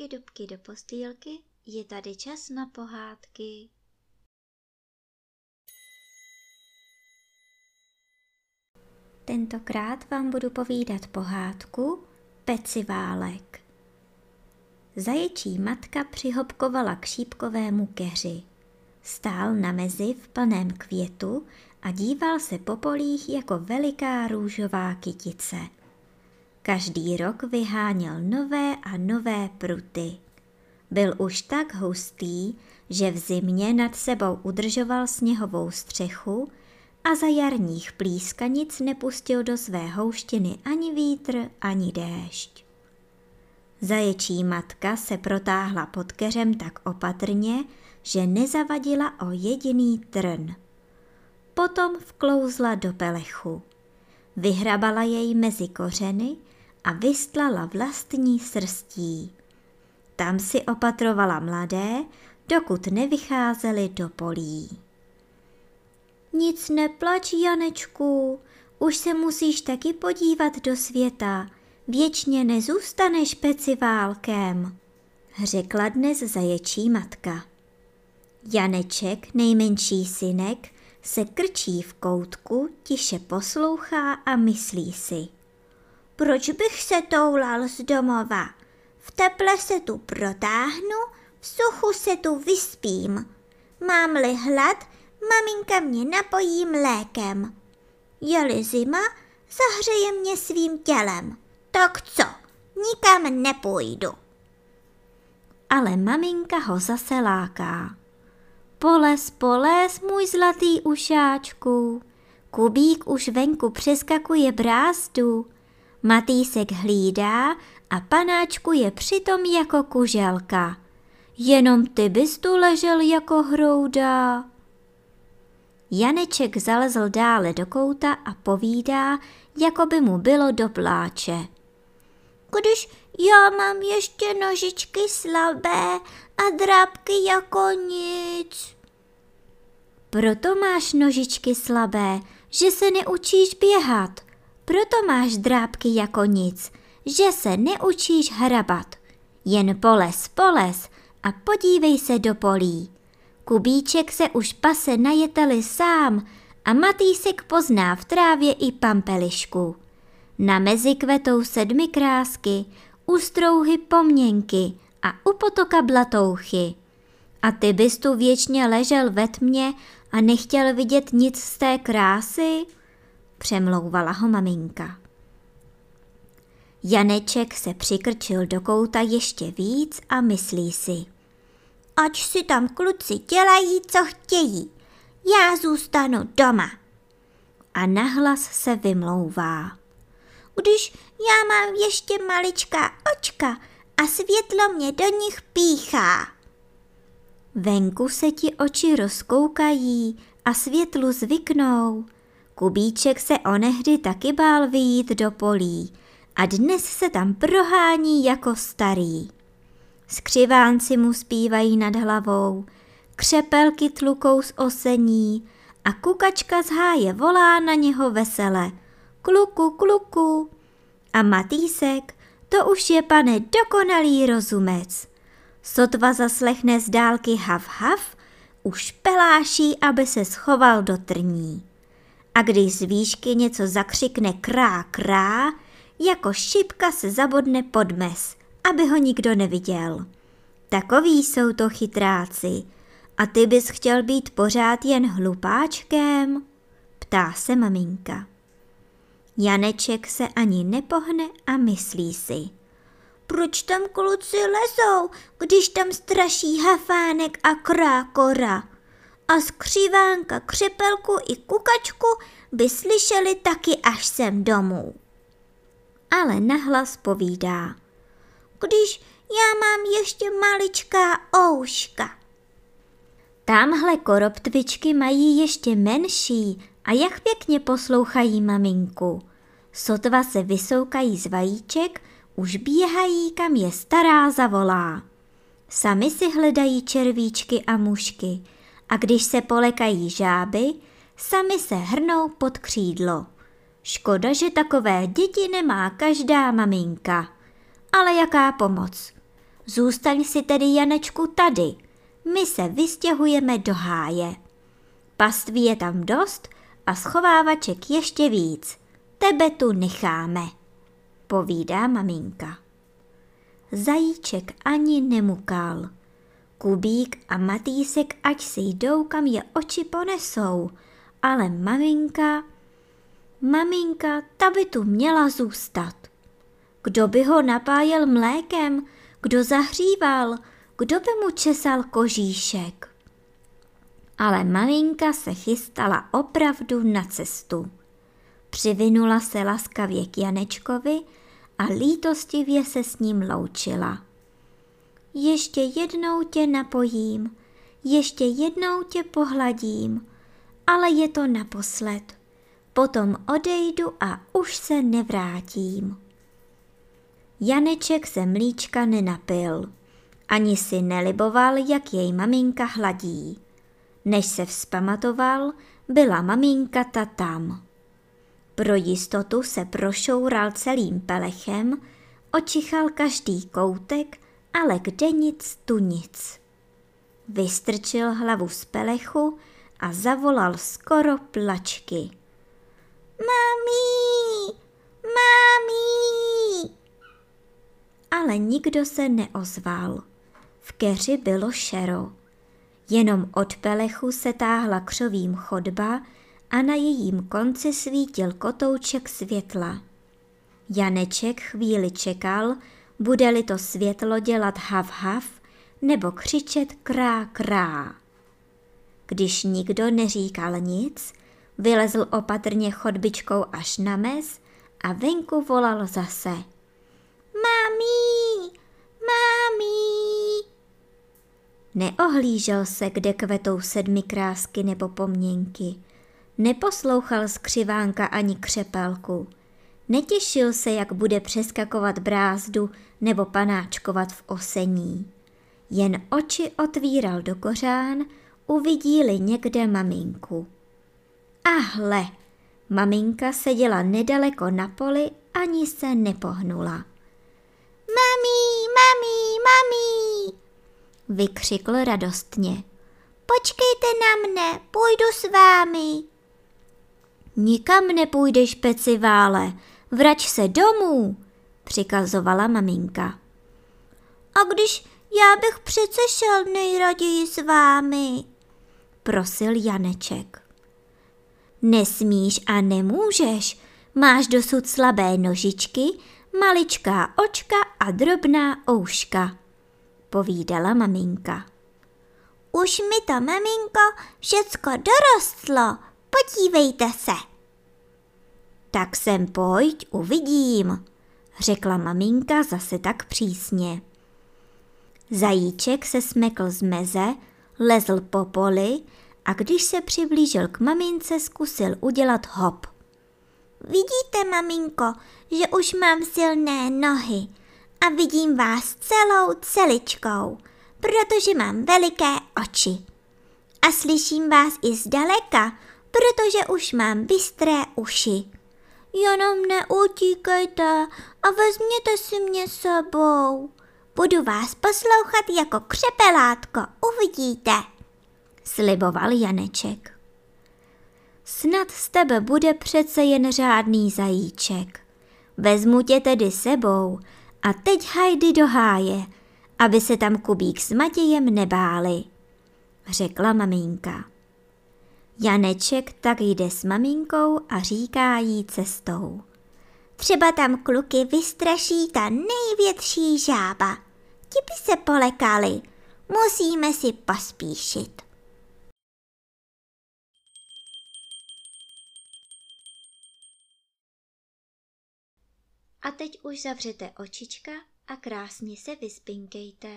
dubky, dubky do postýlky, je tady čas na pohádky. Tentokrát vám budu povídat pohádku Peciválek. Zaječí matka přihopkovala k šípkovému keři. Stál na mezi v plném květu a díval se po polích jako veliká růžová kytice. Každý rok vyháněl nové a nové pruty. Byl už tak hustý, že v zimě nad sebou udržoval sněhovou střechu a za jarních plískanic nepustil do své houštiny ani vítr, ani déšť. Zaječí matka se protáhla pod keřem tak opatrně, že nezavadila o jediný trn. Potom vklouzla do pelechu. Vyhrabala jej mezi kořeny a vystlala vlastní srstí. Tam si opatrovala mladé, dokud nevycházeli do polí. Nic neplač, Janečku, už se musíš taky podívat do světa, věčně nezůstaneš peciválkem, řekla dnes zaječí matka. Janeček, nejmenší synek, se krčí v koutku, tiše poslouchá a myslí si. Proč bych se toulal z domova? V teple se tu protáhnu, v suchu se tu vyspím. Mám-li hlad, maminka mě napojí mlékem. Je-li zima, zahřeje mě svým tělem. Tak co, nikam nepůjdu. Ale maminka ho zase láká. Poles, poles, můj zlatý ušáčku. Kubík už venku přeskakuje brázdu. Matýsek hlídá a panáčku je přitom jako kuželka. Jenom ty bys tu ležel jako hrouda. Janeček zalezl dále do kouta a povídá, jako by mu bylo do pláče. Když já mám ještě nožičky slabé a drápky jako nic. Proto máš nožičky slabé, že se neučíš běhat. Proto máš drápky jako nic, že se neučíš hrabat. Jen poles, poles a podívej se do polí. Kubíček se už pase na jeteli sám a Matýsek pozná v trávě i pampelišku. Na mezi kvetou sedmi krásky, u strouhy poměnky a u potoka blatouchy. A ty bys tu věčně ležel ve tmě a nechtěl vidět nic z té krásy? Přemlouvala ho maminka. Janeček se přikrčil do kouta ještě víc a myslí si. Ať si tam kluci dělají, co chtějí. Já zůstanu doma. A nahlas se vymlouvá. Když já mám ještě maličká očka a světlo mě do nich píchá. Venku se ti oči rozkoukají a světlu zvyknou. Kubíček se onehdy taky bál vyjít do polí a dnes se tam prohání jako starý. Skřivánci mu zpívají nad hlavou, křepelky tlukou z osení a kukačka z háje volá na něho vesele. Kluku, kluku. A Matýsek, to už je pane dokonalý rozumec. Sotva zaslechne z dálky hav hav, už peláší, aby se schoval do trní. A když z výšky něco zakřikne krá krá, jako šipka se zabodne pod mes, aby ho nikdo neviděl. Takoví jsou to chytráci. A ty bys chtěl být pořád jen hlupáčkem? Ptá se maminka. Janeček se ani nepohne a myslí si. Proč tam kluci lezou, když tam straší hafánek a krákora? A skřívánka, křepelku i kukačku by slyšeli taky až sem domů. Ale nahlas povídá. Když já mám ještě maličká ouška. Tamhle koroptvičky mají ještě menší a jak pěkně poslouchají maminku. Sotva se vysoukají z vajíček, už běhají, kam je stará zavolá. Sami si hledají červíčky a mušky a když se polekají žáby, sami se hrnou pod křídlo. Škoda, že takové děti nemá každá maminka. Ale jaká pomoc? Zůstaň si tedy, Janečku, tady. My se vystěhujeme do háje. Paství je tam dost a schovávaček ještě víc. Tebe tu necháme, povídá maminka. Zajíček ani nemukal. Kubík a Matýsek ať si jdou, kam je oči ponesou, ale maminka, maminka, ta by tu měla zůstat. Kdo by ho napájel mlékem, kdo zahříval, kdo by mu česal kožíšek. Ale maminka se chystala opravdu na cestu. Přivinula se laskavě k Janečkovi a lítostivě se s ním loučila. Ještě jednou tě napojím, ještě jednou tě pohladím, ale je to naposled. Potom odejdu a už se nevrátím. Janeček se mlíčka nenapil. Ani si neliboval, jak jej maminka hladí. Než se vzpamatoval, byla maminka ta tam. Pro jistotu se prošoural celým pelechem, očichal každý koutek, ale kde nic tu nic. Vystrčil hlavu z pelechu a zavolal skoro plačky. Mami, mami! Ale nikdo se neozval. V keři bylo šero. Jenom od pelechu se táhla křovým chodba a na jejím konci svítil kotouček světla. Janeček chvíli čekal, bude-li to světlo dělat hav hav nebo křičet krá krá. Když nikdo neříkal nic, vylezl opatrně chodbičkou až na mez a venku volal zase. Mami, mami. Neohlížel se, kde kvetou sedmi krásky nebo pomněnky. Neposlouchal skřivánka ani křepelku. Netěšil se, jak bude přeskakovat brázdu nebo panáčkovat v osení. Jen oči otvíral do kořán, uvidíli někde maminku. A hle, maminka seděla nedaleko na poli, ani se nepohnula. Mami, mami, mami, vykřikl radostně. Počkejte na mne, půjdu s vámi. Nikam nepůjdeš, pecivále, vrať se domů, přikazovala maminka. A když já bych přece šel nejraději s vámi, prosil Janeček. Nesmíš a nemůžeš, máš dosud slabé nožičky, maličká očka a drobná ouška, povídala maminka. Už mi to, maminko, všecko dorostlo, podívejte se. Tak sem pojď, uvidím, řekla maminka zase tak přísně. Zajíček se smekl z meze, lezl po poli a když se přiblížil k mamince, zkusil udělat hop. Vidíte, maminko, že už mám silné nohy a vidím vás celou celičkou, protože mám veliké oči. A slyším vás i zdaleka, protože už mám bystré uši. Jenom neutíkejte a vezměte si mě sebou. Budu vás poslouchat jako křepelátko, uvidíte, sliboval Janeček. Snad z tebe bude přece jen řádný zajíček. Vezmu tě tedy sebou a teď hajdy do háje, aby se tam Kubík s Matějem nebáli, řekla maminka. Janeček tak jde s maminkou a říká jí cestou. Třeba tam kluky vystraší ta největší žába. Ti by se polekali. Musíme si pospíšit. A teď už zavřete očička a krásně se vyspinkejte.